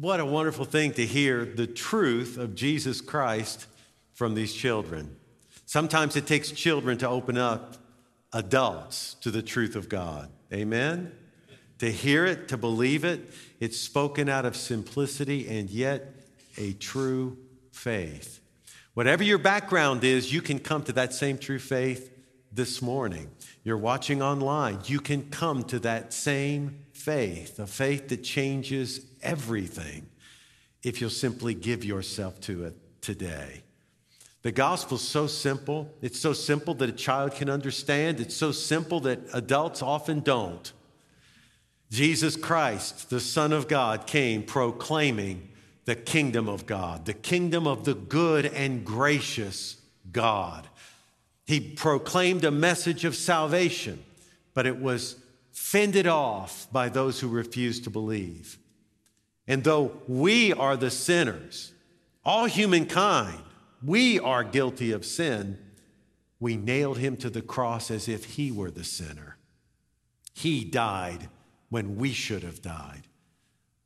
What a wonderful thing to hear the truth of Jesus Christ from these children. Sometimes it takes children to open up adults to the truth of God. Amen? To hear it, to believe it, it's spoken out of simplicity and yet a true faith. Whatever your background is, you can come to that same true faith this morning. You're watching online, you can come to that same faith, a faith that changes everything if you'll simply give yourself to it today. The gospel's so simple. It's so simple that a child can understand. It's so simple that adults often don't. Jesus Christ, the Son of God, came proclaiming the kingdom of God, the kingdom of the good and gracious God. He proclaimed a message of salvation, but it was fended off by those who refuse to believe. And though we are the sinners, all humankind, we are guilty of sin, we nailed him to the cross as if he were the sinner. He died when we should have died.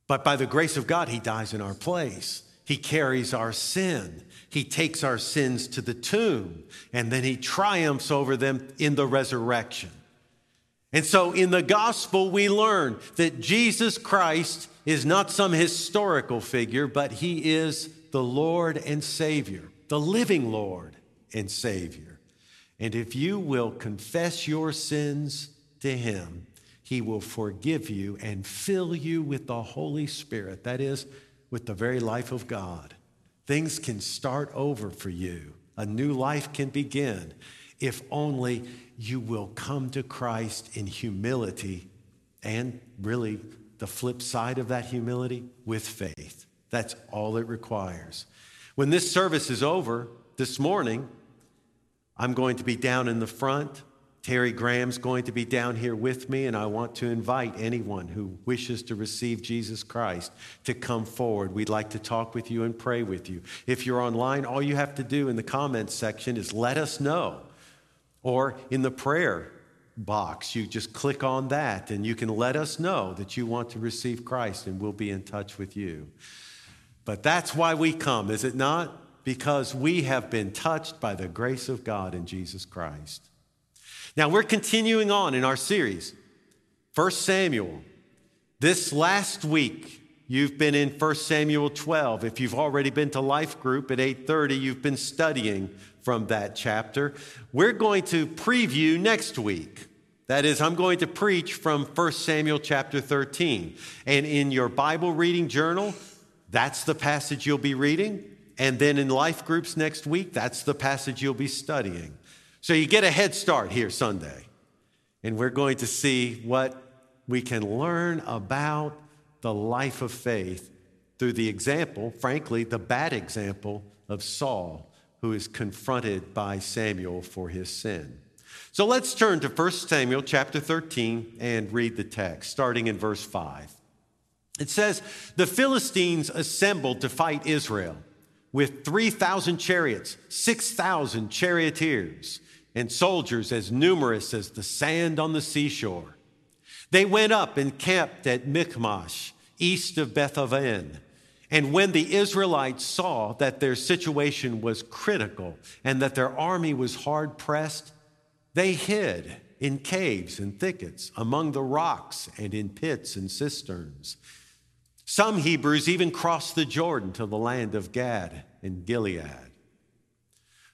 But by the grace of God, he dies in our place. He carries our sin. He takes our sins to the tomb, and then he triumphs over them in the resurrection. And so in the gospel, we learn that Jesus Christ is not some historical figure, but he is the Lord and Savior, the living Lord and Savior. And if you will confess your sins to him, he will forgive you and fill you with the Holy Spirit. That is, with the very life of God. Things can start over for you. A new life can begin if only you will come to Christ in humility and really the flip side of that humility with faith. That's all it requires. When this service is over this morning, I'm going to be down in the front. Terry Graham's going to be down here with me, and I want to invite anyone who wishes to receive Jesus Christ to come forward. We'd like to talk with you and pray with you. If you're online, all you have to do in the comments section is let us know. Or in the prayer box, you just click on that and you can let us know that you want to receive Christ, and we'll be in touch with you. But that's why we come, is it not? Because we have been touched by the grace of God in Jesus Christ. Now, we're continuing on in our series, 1 Samuel. This last week, you've been in 1 Samuel 12. If you've already been to life group at 8:30, you've been studying from that chapter. We're going to preview next week. That is, I'm going to preach from 1 Samuel chapter 13. And in your Bible reading journal, that's the passage you'll be reading. And then in life groups next week, that's the passage you'll be studying. So you get a head start here Sunday. And we're going to see what we can learn about the life of faith through the example, frankly, the bad example of Saul, who is confronted by Samuel for his sin. So let's turn to 1 Samuel chapter 13 and read the text, starting in verse 5. It says, The Philistines assembled to fight Israel with 3,000 chariots, 6,000 charioteers and soldiers as numerous as the sand on the seashore. They went up and camped at Michmash, east of Bethaven. And when the Israelites saw that their situation was critical and that their army was hard pressed, they hid in caves and thickets, among the rocks, and in pits and cisterns. Some Hebrews even crossed the Jordan to the land of Gad and Gilead.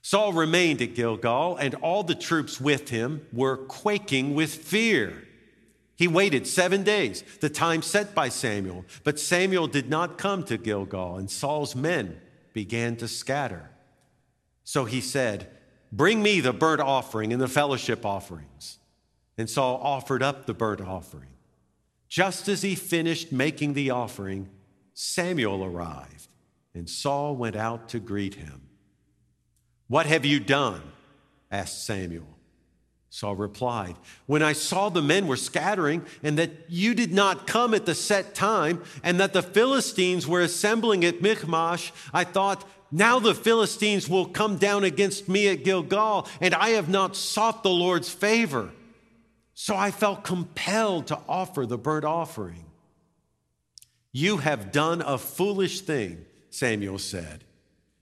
Saul remained at Gilgal, and all the troops with him were quaking with fear. He waited seven days, the time set by Samuel, but Samuel did not come to Gilgal, and Saul's men began to scatter. So he said, Bring me the burnt offering and the fellowship offerings. And Saul offered up the burnt offering. Just as he finished making the offering, Samuel arrived, and Saul went out to greet him. What have you done? asked Samuel. Saul replied, When I saw the men were scattering, and that you did not come at the set time, and that the Philistines were assembling at Michmash, I thought, Now the Philistines will come down against me at Gilgal, and I have not sought the Lord's favor. So I felt compelled to offer the burnt offering. You have done a foolish thing, Samuel said.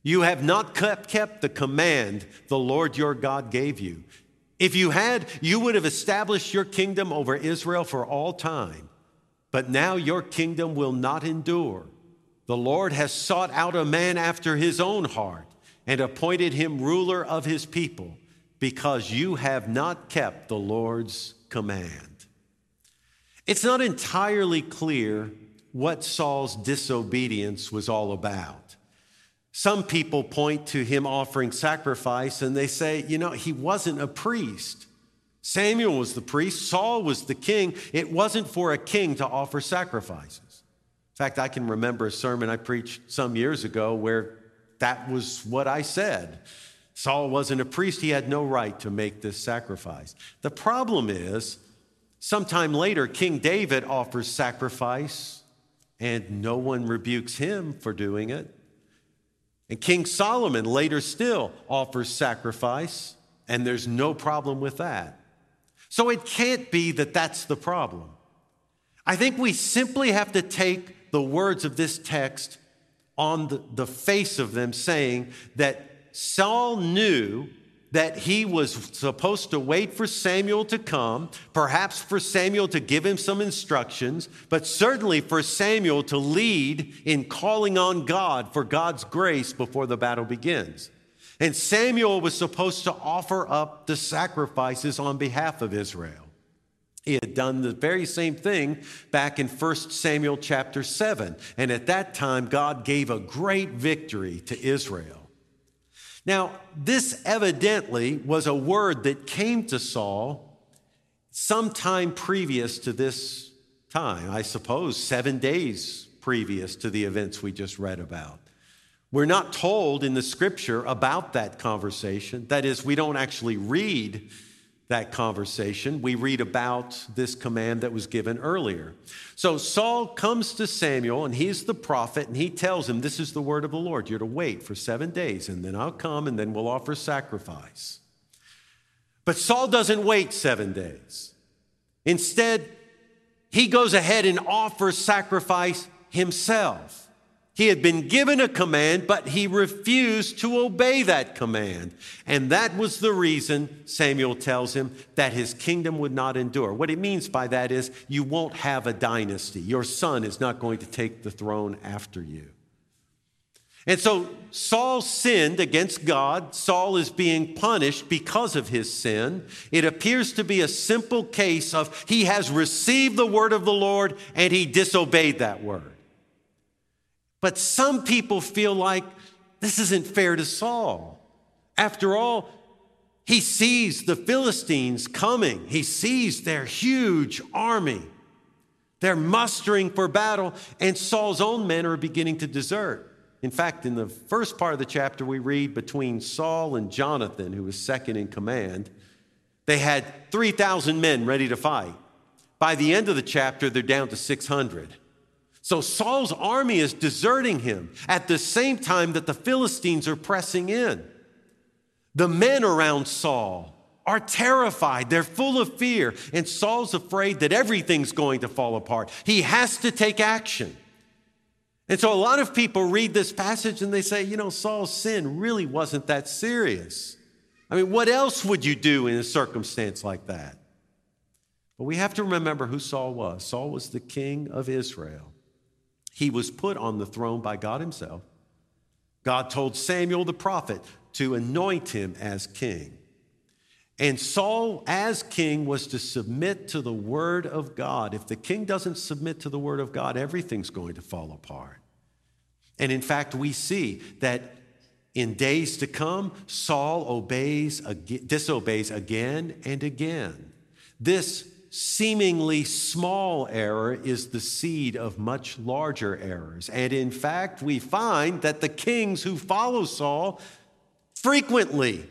You have not kept, the command the Lord your God gave you. If you had, you would have established your kingdom over Israel for all time. But now your kingdom will not endure. The Lord has sought out a man after his own heart and appointed him ruler of his people because you have not kept the Lord's command. It's not entirely clear what Saul's disobedience was all about. Some people point to him offering sacrifice and they say, you know, he wasn't a priest. Samuel was the priest, Saul was the king. It wasn't for a king to offer sacrifices. In fact, I can remember a sermon I preached some years ago where that was what I said. Saul wasn't a priest, he had no right to make this sacrifice. The problem is, sometime later, King David offers sacrifice, and no one rebukes him for doing it. And King Solomon later still offers sacrifice, and there's no problem with that. So it can't be that that's the problem. I think we simply have to take the words of this text on the, face of them, saying that Saul knew that he was supposed to wait for Samuel to come, perhaps for Samuel to give him some instructions, but certainly for Samuel to lead in calling on God for God's grace before the battle begins. And Samuel was supposed to offer up the sacrifices on behalf of Israel. He had done the very same thing back in 1 Samuel chapter 7. And at that time, God gave a great victory to Israel. Now, this evidently was a word that came to Saul sometime previous to this time, I suppose, seven days previous to the events we just read about. We're not told in the scripture about that conversation. That is, we don't actually read that conversation, we read about this command that was given earlier. So Saul comes to Samuel, and he's the prophet, and he tells him, This is the word of the Lord. You're to wait for seven days, and then I'll come, and then we'll offer sacrifice. But Saul doesn't wait seven days. Instead, he goes ahead and offers sacrifice himself. He had been given a command, but he refused to obey that command. And that was the reason, Samuel tells him, that his kingdom would not endure. What he means by that is you won't have a dynasty. Your son is not going to take the throne after you. And so Saul sinned against God. Saul is being punished because of his sin. It appears to be a simple case of he has received the word of the Lord and he disobeyed that word. But some people feel like this isn't fair to Saul. After all, he sees the Philistines coming, he sees their huge army. They're mustering for battle, and Saul's own men are beginning to desert. In fact, in the first part of the chapter, we read between Saul and Jonathan, who was second in command, they had 3,000 men ready to fight. By the end of the chapter, they're down to 600. So Saul's army is deserting him at the same time that the Philistines are pressing in. The men around Saul are terrified. They're full of fear. And Saul's afraid that everything's going to fall apart. He has to take action. And so a lot of people read this passage and they say, you know, Saul's sin really wasn't that serious. I mean, what else would you do in a circumstance like that? But we have to remember who Saul was. Saul was the king of Israel. He was put on the throne by God Himself. God told Samuel the prophet to anoint him as king. And Saul, as king, was to submit to the word of God. If the king doesn't submit to the word of God, everything's going to fall apart. And in fact, we see that in days to come, Saul obeys, disobeys again and again. This seemingly small error is the seed of much larger errors. And in fact, we find that the kings who follow Saul frequently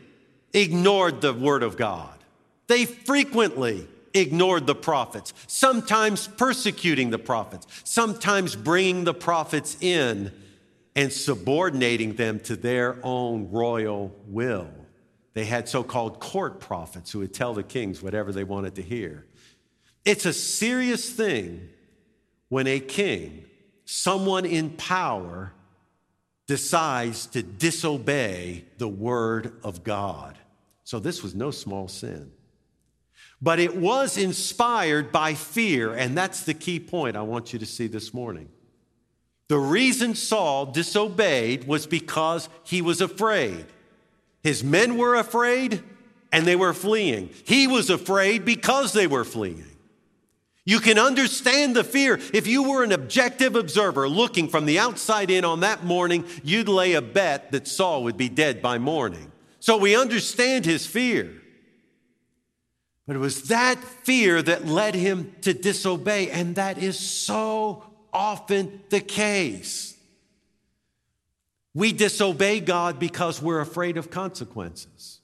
ignored the word of God. They frequently ignored the prophets, sometimes persecuting the prophets, sometimes bringing the prophets in and subordinating them to their own royal will. They had so called court prophets who would tell the kings whatever they wanted to hear. It's a serious thing when a king someone in power decides to disobey the word of God. So this was no small sin. But it was inspired by fear, and that's the key point I want you to see this morning. The reason Saul disobeyed was because he was afraid. His men were afraid and they were fleeing. He was afraid because they were fleeing. You can understand the fear. If you were an objective observer looking from the outside in on that morning, you'd lay a bet that Saul would be dead by morning. So we understand his fear. But it was that fear that led him to disobey, and that is so often the case. We disobey God because we're afraid of consequences.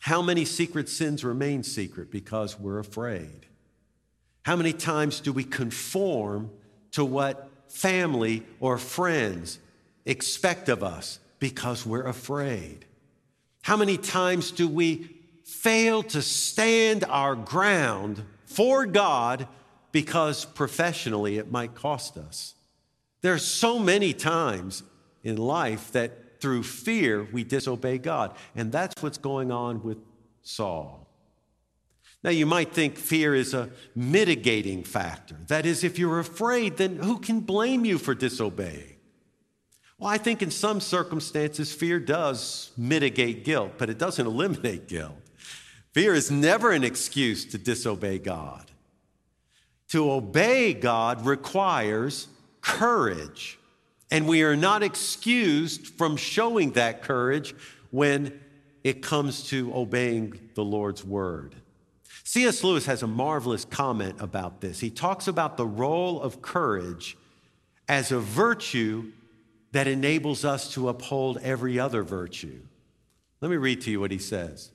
How many secret sins remain secret because we're afraid? How many times do we conform to what family or friends expect of us because we're afraid? How many times do we fail to stand our ground for God because professionally it might cost us? There are so many times in life that through fear we disobey God. And that's what's going on with Saul. Now, you might think fear is a mitigating factor. That is, if you're afraid, then who can blame you for disobeying? Well, I think in some circumstances, fear does mitigate guilt, but it doesn't eliminate guilt. Fear is never an excuse to disobey God. To obey God requires courage, and we are not excused from showing that courage when it comes to obeying the Lord's word. C.S. Lewis has a marvelous comment about this. He talks about the role of courage as a virtue that enables us to uphold every other virtue. Let me read to you what he says.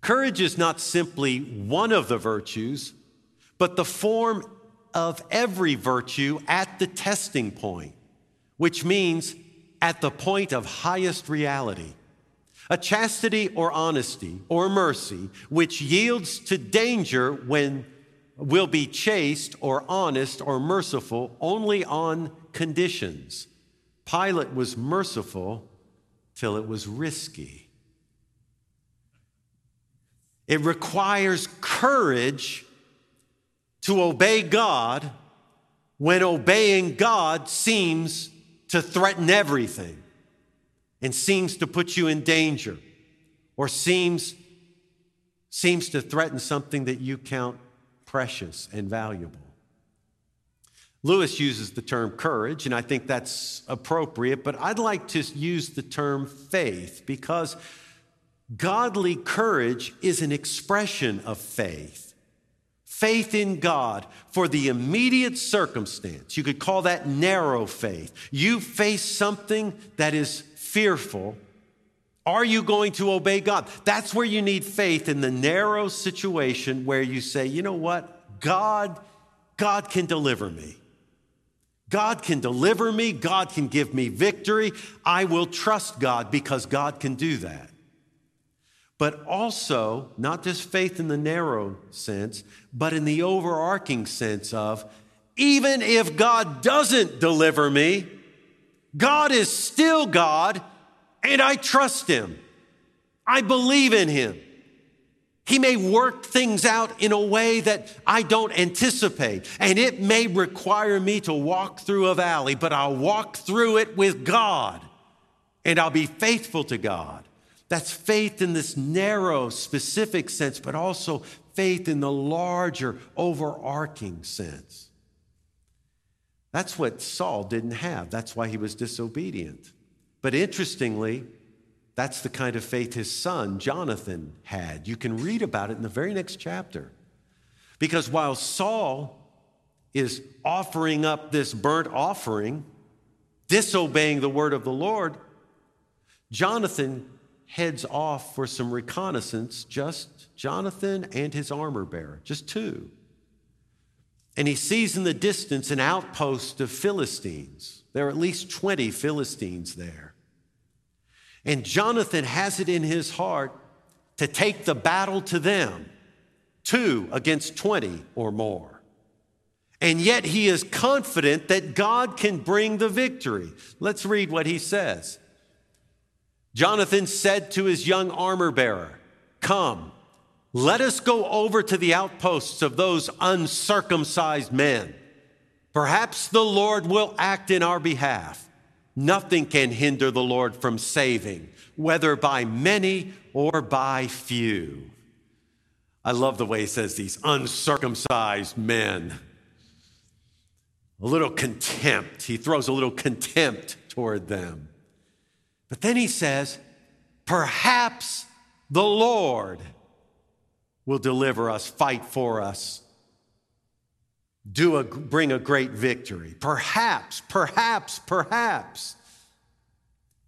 Courage is not simply one of the virtues, but the form of every virtue at the testing point, which means at the point of highest reality a chastity or honesty or mercy which yields to danger when will be chaste or honest or merciful only on conditions. Pilate was merciful till it was risky. It requires courage to obey God when obeying God seems to threaten everything and seems to put you in danger or seems, seems to threaten something that you count precious and valuable. Lewis uses the term courage, and I think that's appropriate, but I'd like to use the term faith because godly courage is an expression of faith. Faith in God for the immediate circumstance. You could call that narrow faith. You face something that is fearful, are you going to obey God? That's where you need faith in the narrow situation where you say, you know what? God, God can deliver me. God can deliver me. God can give me victory. I will trust God because God can do that. But also, not just faith in the narrow sense, but in the overarching sense of even if God doesn't deliver me, God is still God, and I trust Him. I believe in Him. He may work things out in a way that I don't anticipate, and it may require me to walk through a valley, but I'll walk through it with God, and I'll be faithful to God. That's faith in this narrow, specific sense, but also faith in the larger, overarching sense. That's what Saul didn't have. That's why he was disobedient. But interestingly, that's the kind of faith his son, Jonathan, had. You can read about it in the very next chapter. Because while Saul is offering up this burnt offering, disobeying the word of the Lord, Jonathan heads off for some reconnaissance, just Jonathan and his armor bearer, just two and he sees in the distance an outpost of Philistines. There are at least 20 Philistines there. And Jonathan has it in his heart to take the battle to them, two against 20 or more. And yet he is confident that God can bring the victory. Let's read what he says. Jonathan said to his young armor bearer, Come, let us go over to the outposts of those uncircumcised men. Perhaps the Lord will act in our behalf. Nothing can hinder the Lord from saving, whether by many or by few. I love the way he says these uncircumcised men. A little contempt. He throws a little contempt toward them. But then he says, Perhaps the Lord will deliver us, fight for us, do a, bring a great victory. Perhaps, perhaps, perhaps.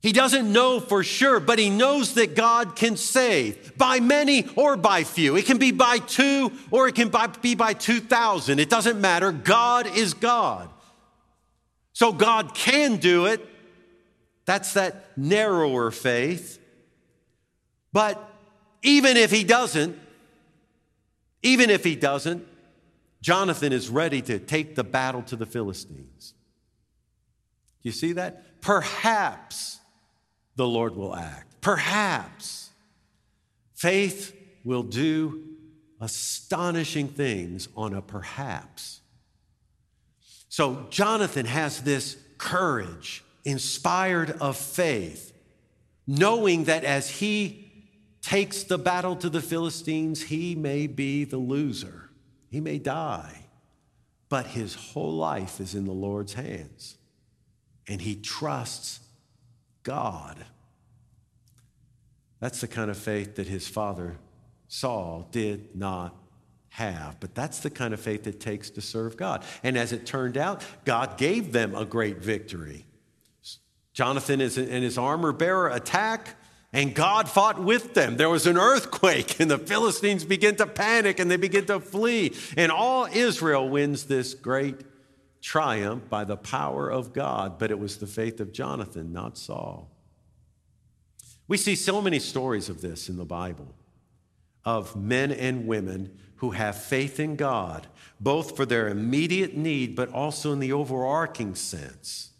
He doesn't know for sure, but he knows that God can save by many or by few. It can be by two or it can be by 2,000. It doesn't matter. God is God. So God can do it. That's that narrower faith. But even if he doesn't, even if he doesn't, Jonathan is ready to take the battle to the Philistines. Do you see that? Perhaps the Lord will act. Perhaps faith will do astonishing things on a perhaps. So Jonathan has this courage, inspired of faith, knowing that as he takes the battle to the Philistines, he may be the loser. He may die, but his whole life is in the Lord's hands. And he trusts God. That's the kind of faith that his father Saul did not have. But that's the kind of faith it takes to serve God. And as it turned out, God gave them a great victory. Jonathan and his armor bearer attack, and God fought with them. There was an earthquake, and the Philistines begin to panic and they begin to flee. And all Israel wins this great triumph by the power of God. But it was the faith of Jonathan, not Saul. We see so many stories of this in the Bible of men and women who have faith in God, both for their immediate need, but also in the overarching sense.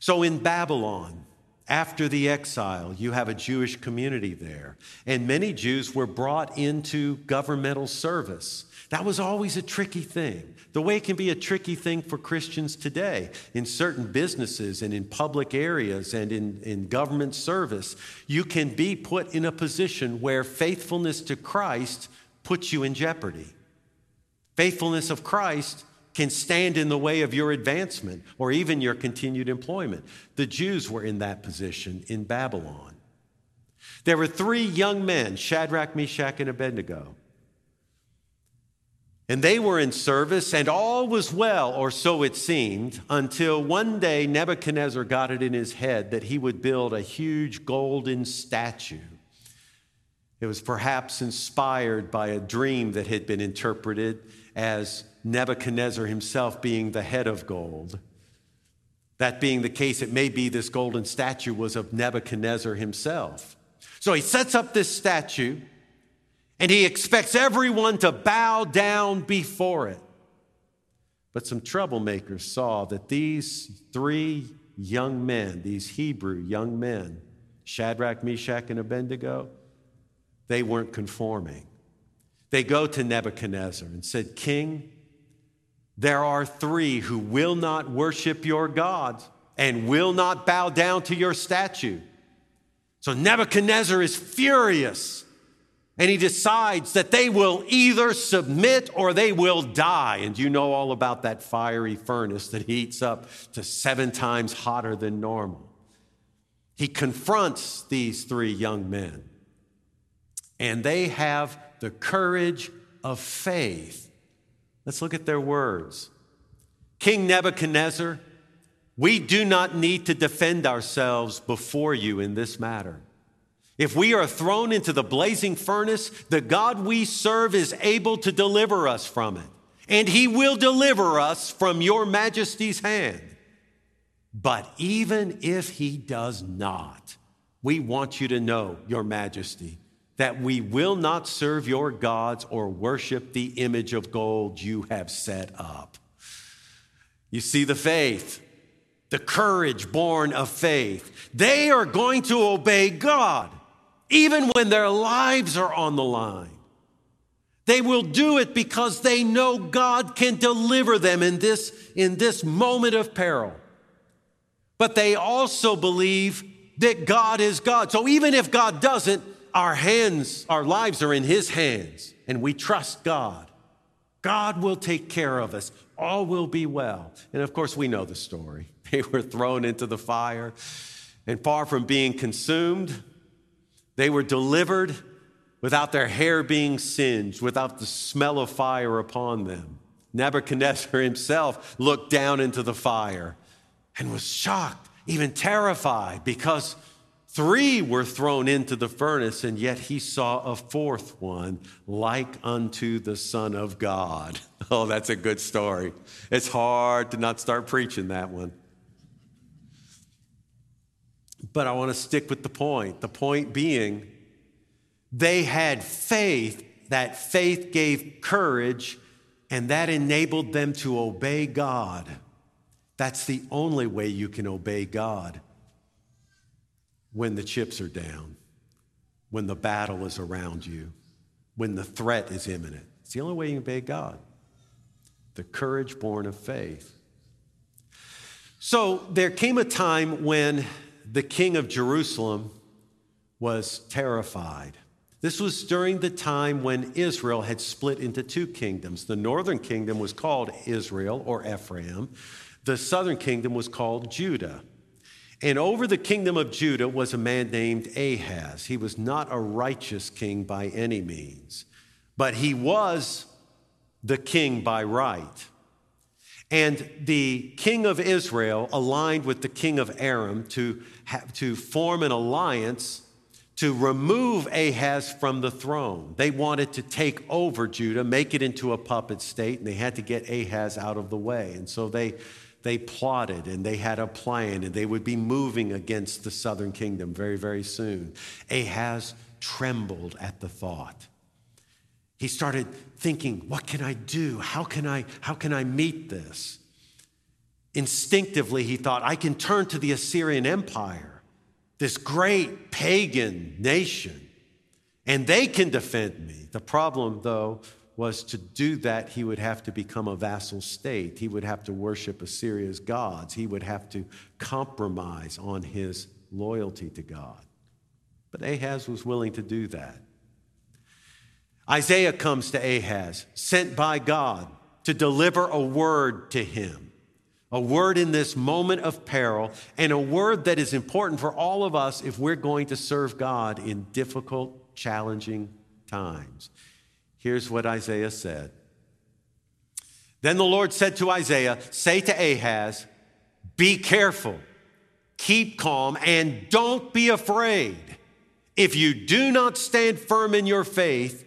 So in Babylon, after the exile, you have a Jewish community there, and many Jews were brought into governmental service. That was always a tricky thing. The way it can be a tricky thing for Christians today in certain businesses and in public areas and in, in government service, you can be put in a position where faithfulness to Christ puts you in jeopardy. Faithfulness of Christ can stand in the way of your advancement or even your continued employment. The Jews were in that position in Babylon. There were three young men, Shadrach, Meshach, and Abednego. And they were in service, and all was well, or so it seemed, until one day Nebuchadnezzar got it in his head that he would build a huge golden statue. It was perhaps inspired by a dream that had been interpreted as Nebuchadnezzar himself being the head of gold. That being the case, it may be this golden statue was of Nebuchadnezzar himself. So he sets up this statue and he expects everyone to bow down before it. But some troublemakers saw that these three young men, these Hebrew young men, Shadrach, Meshach, and Abednego, they weren't conforming. They go to Nebuchadnezzar and said, King, there are three who will not worship your God and will not bow down to your statue. So Nebuchadnezzar is furious and he decides that they will either submit or they will die. And you know all about that fiery furnace that heats up to seven times hotter than normal. He confronts these three young men, and they have the courage of faith Let's look at their words. King Nebuchadnezzar, we do not need to defend ourselves before you in this matter. If we are thrown into the blazing furnace, the God we serve is able to deliver us from it, and he will deliver us from your majesty's hand. But even if he does not, we want you to know, your majesty, that we will not serve your gods or worship the image of gold you have set up. You see the faith, the courage born of faith. They are going to obey God, even when their lives are on the line. They will do it because they know God can deliver them in this, in this moment of peril. But they also believe that God is God. So even if God doesn't, our hands, our lives are in His hands, and we trust God. God will take care of us. All will be well. And of course, we know the story. They were thrown into the fire, and far from being consumed, they were delivered without their hair being singed, without the smell of fire upon them. Nebuchadnezzar himself looked down into the fire and was shocked, even terrified, because three were thrown into the furnace, and yet he saw a fourth one like unto the Son of God. Oh, that's a good story. It's hard to not start preaching that one. But I want to stick with the point. The point being, they had faith, that faith gave courage, and that enabled them to obey God. That's the only way you can obey God when the chips are down, when the battle is around you, when the threat is imminent. It's the only way you can obey God. The courage born of faith. So there came a time when the king of Jerusalem was terrified. This was during the time when Israel had split into two kingdoms. The northern kingdom was called Israel or Ephraim, the southern kingdom was called Judah. And over the kingdom of Judah was a man named Ahaz. He was not a righteous king by any means, but he was the king by right. And the king of Israel aligned with the king of Aram to, have, to form an alliance to remove Ahaz from the throne. They wanted to take over Judah, make it into a puppet state, and they had to get Ahaz out of the way. And so they, they plotted and they had a plan, and they would be moving against the southern kingdom very, very soon. Ahaz trembled at the thought. He started thinking, what can I do? How can I, how can I meet this? Instinctively, he thought, I can turn to the Assyrian Empire this great pagan nation, and they can defend me. The problem, though, was to do that, he would have to become a vassal state. He would have to worship Assyria's gods. He would have to compromise on his loyalty to God. But Ahaz was willing to do that. Isaiah comes to Ahaz, sent by God to deliver a word to him a word in this moment of peril, and a word that is important for all of us if we're going to serve God in difficult, challenging times. Here's what Isaiah said Then the Lord said to Isaiah, Say to Ahaz, Be careful, keep calm, and don't be afraid. If you do not stand firm in your faith,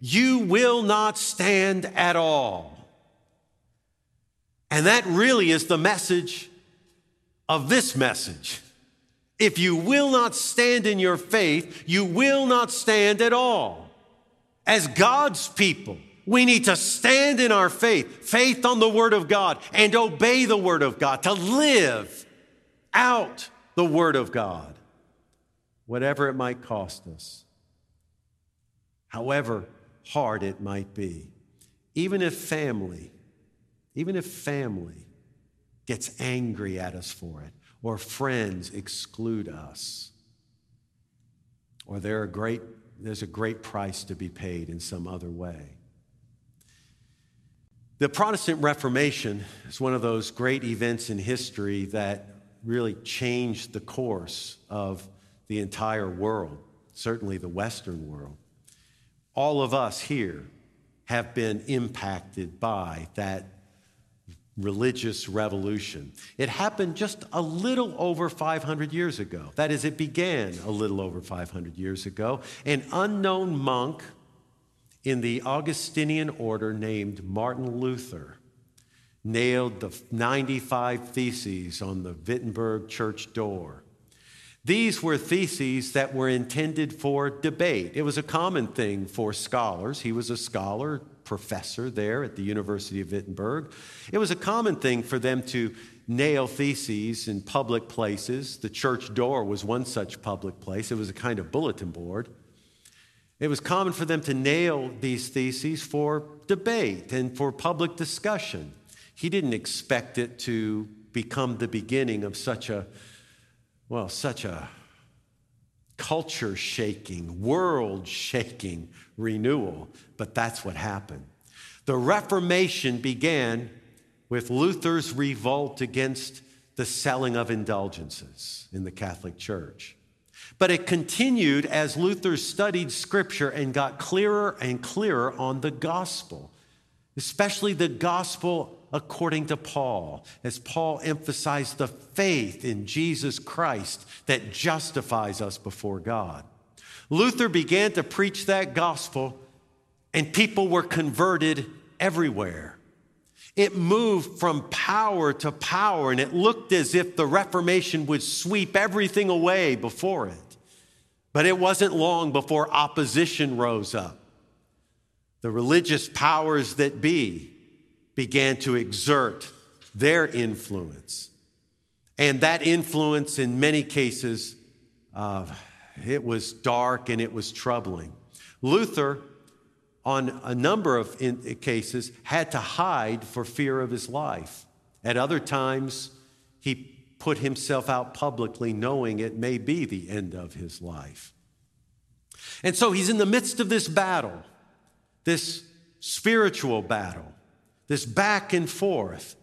you will not stand at all. And that really is the message of this message. If you will not stand in your faith, you will not stand at all. As God's people, we need to stand in our faith, faith on the Word of God, and obey the Word of God, to live out the Word of God, whatever it might cost us, however hard it might be. Even if family even if family gets angry at us for it, or friends exclude us, or there are great, there's a great price to be paid in some other way. The Protestant Reformation is one of those great events in history that really changed the course of the entire world, certainly the Western world. All of us here have been impacted by that religious revolution. It happened just a little over 500 years ago. That is, it began a little over 500 years ago. An unknown monk in the Augustinian order named Martin Luther nailed the 95 Theses on the Wittenberg church door. These were theses that were intended for debate. It was a common thing for scholars. He was a scholar, professor there at the University of Wittenberg. It was a common thing for them to nail theses in public places. The church door was one such public place, it was a kind of bulletin board. It was common for them to nail these theses for debate and for public discussion. He didn't expect it to become the beginning of such a, well, such a culture shaking, world shaking renewal, but that's what happened. The Reformation began with Luther's revolt against the selling of indulgences in the Catholic Church. But it continued as Luther studied Scripture and got clearer and clearer on the gospel, especially the gospel according to Paul, as Paul emphasized the faith in Jesus Christ that justifies us before God. Luther began to preach that gospel, and people were converted everywhere. It moved from power to power, and it looked as if the Reformation would sweep everything away before it. But it wasn't long before opposition rose up. The religious powers that be began to exert their influence. And that influence, in many cases, uh, it was dark and it was troubling. Luther on a number of cases, had to hide for fear of his life. At other times, he put himself out publicly, knowing it may be the end of his life. And so he's in the midst of this battle, this spiritual battle, this back and forth.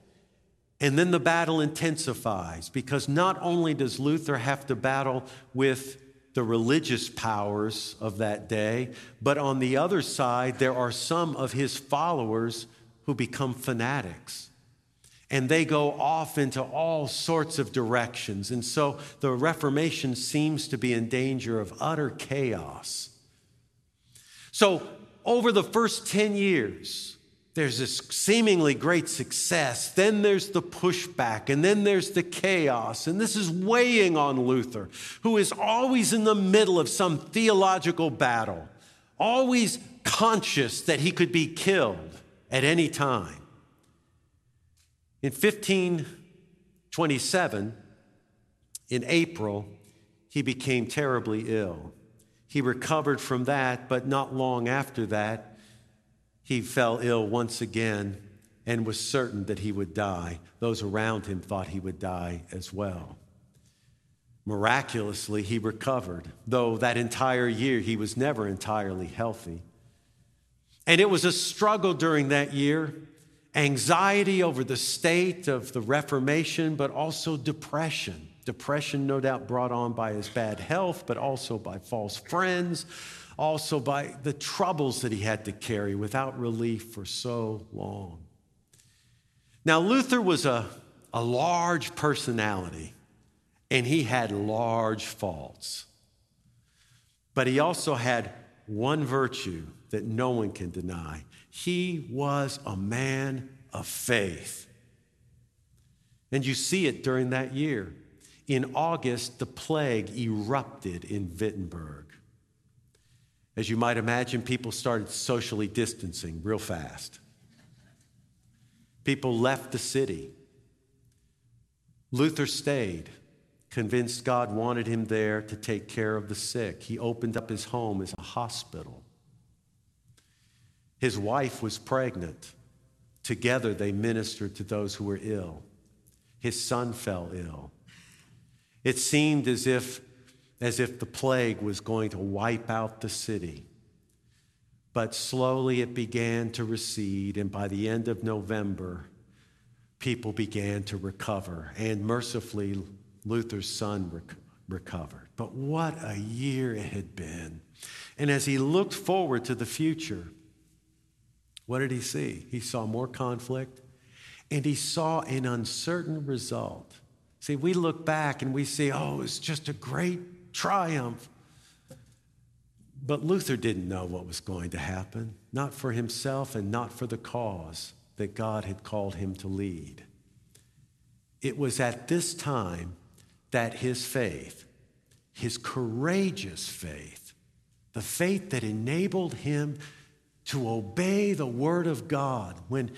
And then the battle intensifies because not only does Luther have to battle with the religious powers of that day, but on the other side, there are some of his followers who become fanatics. And they go off into all sorts of directions. And so the Reformation seems to be in danger of utter chaos. So, over the first 10 years, there's this seemingly great success. Then there's the pushback, and then there's the chaos. And this is weighing on Luther, who is always in the middle of some theological battle, always conscious that he could be killed at any time. In 1527, in April, he became terribly ill. He recovered from that, but not long after that, he fell ill once again and was certain that he would die. Those around him thought he would die as well. Miraculously, he recovered, though that entire year he was never entirely healthy. And it was a struggle during that year anxiety over the state of the Reformation, but also depression. Depression, no doubt, brought on by his bad health, but also by false friends, also by the troubles that he had to carry without relief for so long. Now, Luther was a, a large personality and he had large faults. But he also had one virtue that no one can deny he was a man of faith. And you see it during that year. In August, the plague erupted in Wittenberg. As you might imagine, people started socially distancing real fast. People left the city. Luther stayed, convinced God wanted him there to take care of the sick. He opened up his home as a hospital. His wife was pregnant. Together, they ministered to those who were ill. His son fell ill. It seemed as if as if the plague was going to wipe out the city. But slowly it began to recede, and by the end of November, people began to recover. And mercifully, Luther's son rec- recovered. But what a year it had been. And as he looked forward to the future, what did he see? He saw more conflict and he saw an uncertain result. See, we look back and we see, oh, it's just a great triumph. But Luther didn't know what was going to happen, not for himself and not for the cause that God had called him to lead. It was at this time that his faith, his courageous faith, the faith that enabled him to obey the word of God when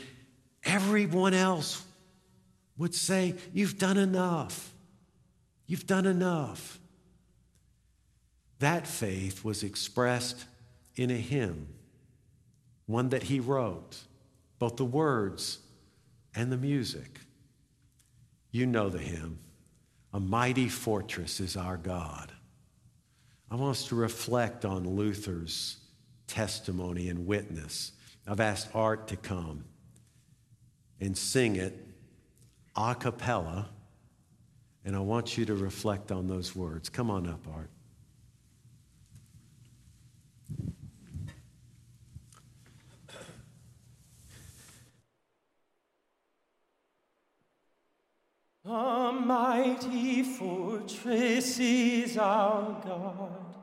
everyone else would say, You've done enough. You've done enough. That faith was expressed in a hymn, one that he wrote, both the words and the music. You know the hymn. A mighty fortress is our God. I want us to reflect on Luther's testimony and witness. I've asked Art to come and sing it a cappella, and I want you to reflect on those words. Come on up, Art. A mighty fortress is our God,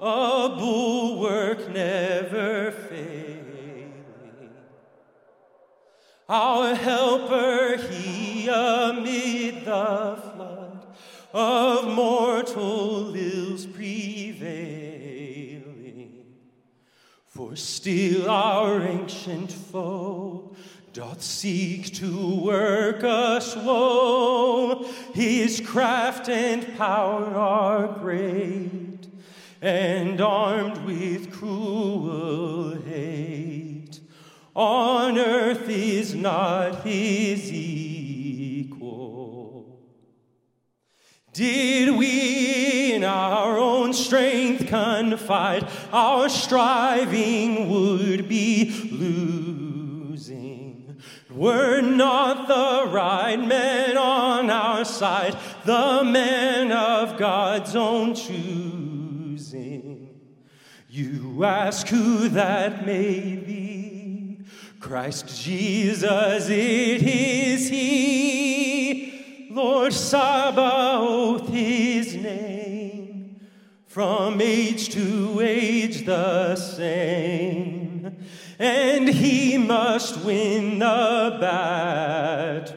a bulwark never failing. Our helper, he amid the flood of mortal ills prevailing. For still our ancient foe doth seek to work us woe. His craft and power are great, and armed with cruel hate. On earth is not his equal. Did we in our own strength confide, our striving would be losing. Were not the right men on our side, the men of God's own choosing? You ask who that may be. Christ Jesus, it is He. Lord Sabaoth, His name. From age to age the same and he must win the battle.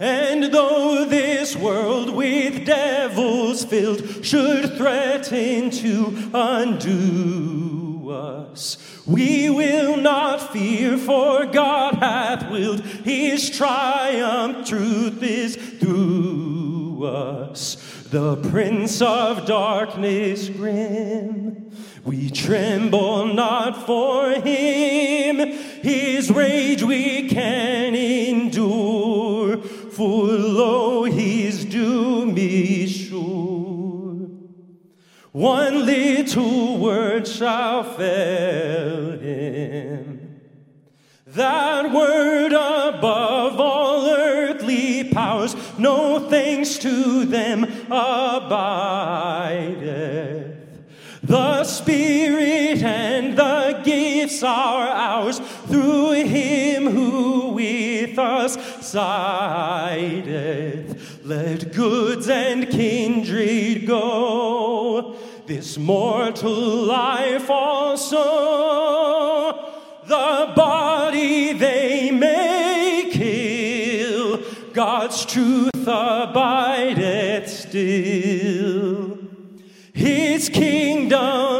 And though this world with devils filled should threaten to undo us, we will not fear, for God hath willed his triumph. Truth is through us. The prince of darkness grim we tremble not for him, his rage we can endure, for oh, lo, his doom is sure. One little word shall fail him, that word above all earthly powers, no thanks to them abideth. The Spirit and the gifts are ours through Him who with us sideth. Let goods and kindred go, this mortal life also. The body they may kill, God's truth abideth still. Kingdom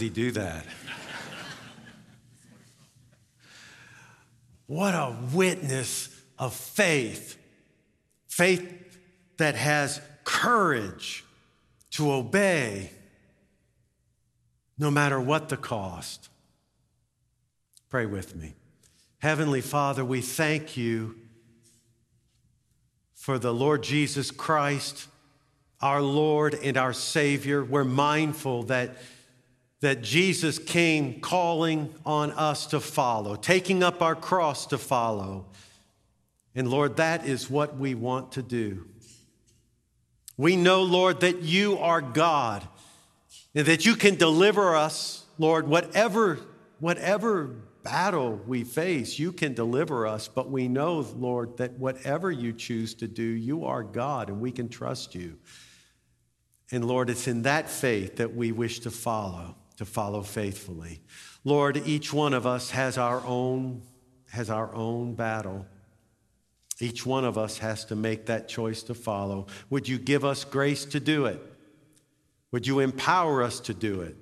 does he do that? what a witness of faith. Faith that has courage to obey no matter what the cost. Pray with me. Heavenly Father, we thank you for the Lord Jesus Christ, our Lord and our Savior. We're mindful that that Jesus came calling on us to follow, taking up our cross to follow. And Lord, that is what we want to do. We know, Lord, that you are God And that you can deliver us, Lord, whatever, whatever battle we face, you can deliver us. But we know, Lord, that whatever you choose to do, you are God and we can trust you. And Lord, it's in that faith that we wish to follow, to follow faithfully. Lord, each one of us has our own, has our own battle. Each one of us has to make that choice to follow. Would you give us grace to do it? Would you empower us to do it?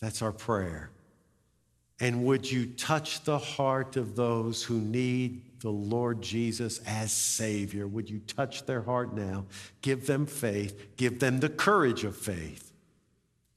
That's our prayer. And would you touch the heart of those who need the Lord Jesus as Savior? Would you touch their heart now? Give them faith, give them the courage of faith.